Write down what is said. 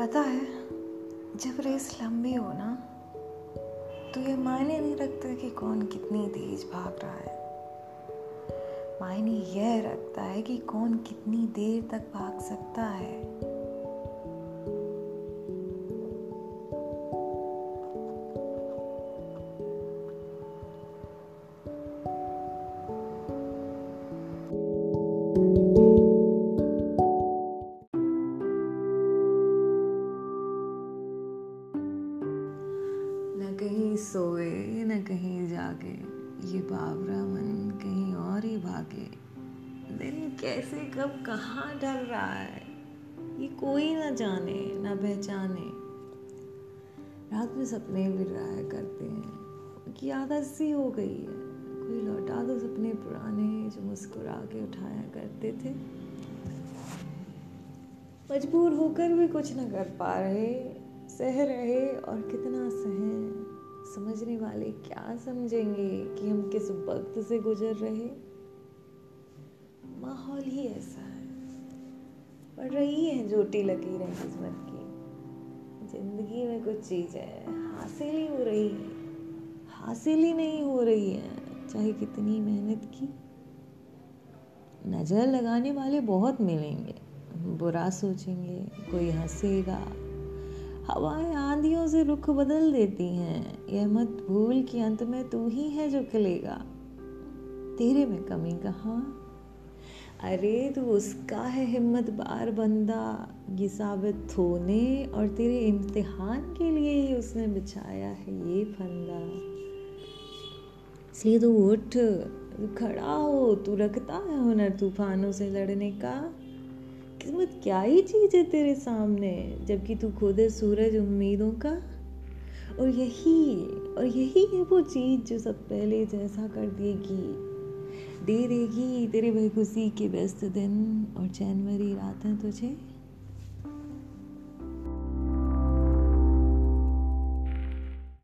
पता है, जब रेस लंबी हो ना तो ये मायने नहीं रखता कि कौन कितनी तेज भाग रहा है। मायने यह रखता है कि कौन कितनी देर तक भाग सकता है। न कहीं सोए, न कहीं जागे, ये बावरा मन कहीं और ही भागे। दिन कैसे, कब, कहाँ डर रहा है, ये कोई ना जाने, ना पहचाने। रात में सपने भी रहा करते हैं कि आदत सी हो गई है। कोई लौटा दो सपने पुराने जो मुस्कुरा के उठाया करते थे। मजबूर होकर भी कुछ ना कर पा रहे, सह रहे और कितना सहें। समझने वाले क्या समझेंगे कि हम किस वक्त से गुजर रहे माहौल ही ऐसा है। पड़ रही है जोटी लगी रही किस्मत की। ज़िंदगी में कुछ चीज़ें हासिल ही हो रही है। हासिल ही नहीं हो रही है, चाहे कितनी मेहनत की। नज़र लगाने वाले बहुत मिलेंगे। बुरा सोचेंगे, कोई हंसेगा। हवाएँ आंधियों से रुख बदल देती हैं। यह मत भूल कि अंत में तू ही है जो खिलेगा। तेरे में कमी कहाँ? अरे तू उसका है हिम्मत बार बंदा। ये साबित होने और तेरे इम्तिहान के लिए ही उसने बिछाया है ये फंदा। इसलिए तू उठ खड़ा हो, तू रखता है हुनर तूफानों से लड़ने का। किस्मत क्या ही चीज़ है तेरे सामने, जबकि तू खुद है सूरज उम्मीदों का। और यही और यही है वो चीज़ जो सब पहले जैसा कर देगी। दे देगी तेरे खुशी के व्यस्त दिन और जनवरी रात रातें तुझे।